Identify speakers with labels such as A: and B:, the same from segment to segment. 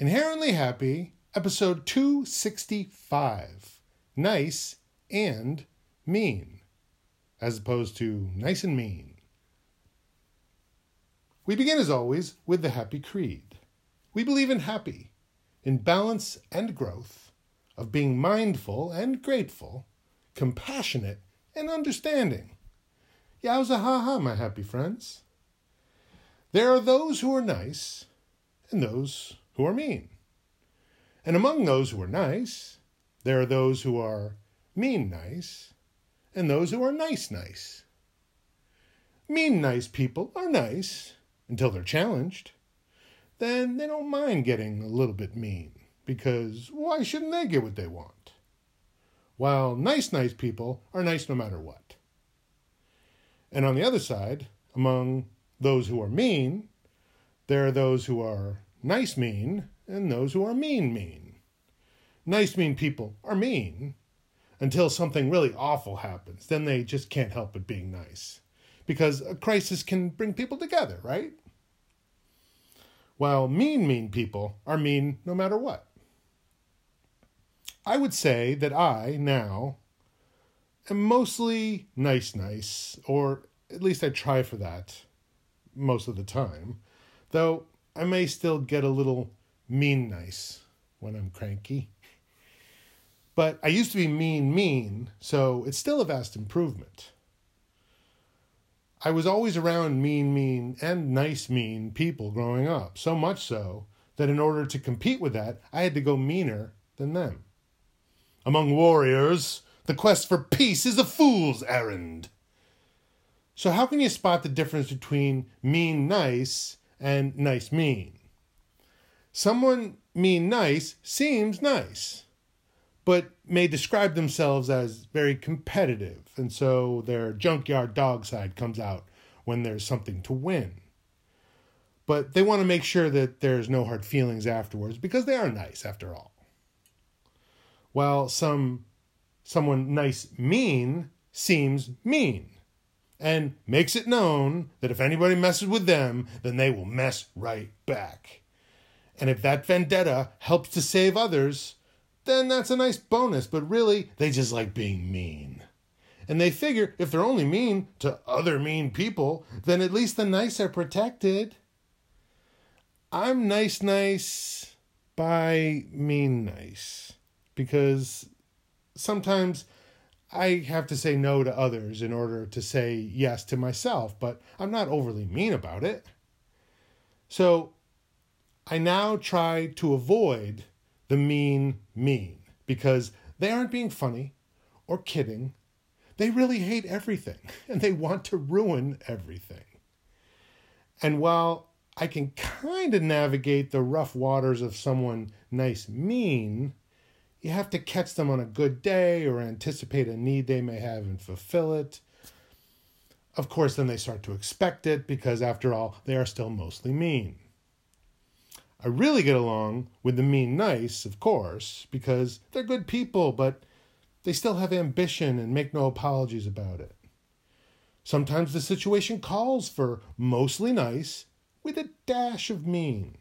A: Inherently Happy, episode 265 Nice and Mean, as opposed to nice and mean. We begin, as always, with the Happy Creed. We believe in happy, in balance and growth, of being mindful and grateful, compassionate and understanding. Yowza ha ha, my happy friends. There are those who are nice and those who are mean. And among those who are nice, there are those who are mean nice and those who are nice nice. Mean nice people are nice until they're challenged. Then they don't mind getting a little bit mean because why shouldn't they get what they want? While nice nice people are nice no matter what. And on the other side, among those who are mean, there are those who are nice mean and those who are mean mean. Nice mean people are mean until something really awful happens. Then they just can't help but being nice. Because a crisis can bring people together, right? While mean mean people are mean no matter what. I would say that I now am mostly nice nice, or at least I try for that most of the time, though I may still get a little mean nice when I'm cranky. But I used to be mean mean, so it's still a vast improvement. I was always around mean mean and nice mean people growing up, so much so that in order to compete with that, I had to go meaner than them. Among warriors, the quest for peace is a fool's errand. So, how can you spot the difference between mean nice and nice mean? Someone mean nice seems nice, but may describe themselves as very competitive, and so their junkyard dog side comes out when there's something to win. But they want to make sure that there's no hard feelings afterwards because they are nice after all. While some someone nice mean seems mean and makes it known that if anybody messes with them, then they will mess right back. And if that vendetta helps to save others, then that's a nice bonus, but really, they just like being mean. And they figure if they're only mean to other mean people, then at least the nice are protected. I'm nice, nice by mean nice because sometimes I have to say no to others in order to say yes to myself, but I'm not overly mean about it. So I now try to avoid the mean mean because they aren't being funny or kidding. They really hate everything and they want to ruin everything. And while I can kind of navigate the rough waters of someone nice mean, you have to catch them on a good day or anticipate a need they may have and fulfill it. Of course, then they start to expect it because, after all, they are still mostly mean. I really get along with the mean nice, of course, because they're good people, but they still have ambition and make no apologies about it. Sometimes the situation calls for mostly nice with a dash of mean.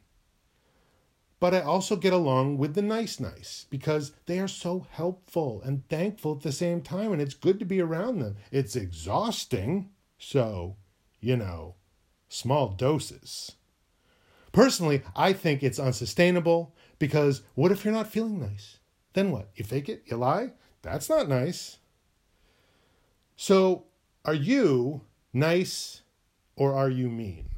A: But I also get along with the nice nice because they are so helpful and thankful at the same time, and it's good to be around them. It's exhausting, so, you know, small doses. Personally, I think it's unsustainable because what if you're not feeling nice? Then what? You fake it? You lie? That's not nice. So, are you nice or are you mean?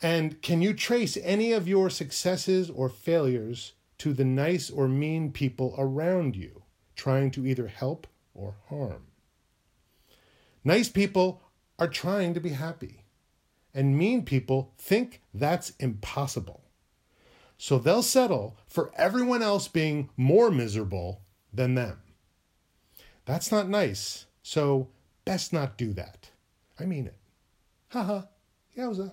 A: And can you trace any of your successes or failures to the nice or mean people around you, trying to either help or harm? Nice people are trying to be happy, and mean people think that's impossible. So they'll settle for everyone else being more miserable than them. That's not nice, so best not do that. I mean it. Haha, yowza.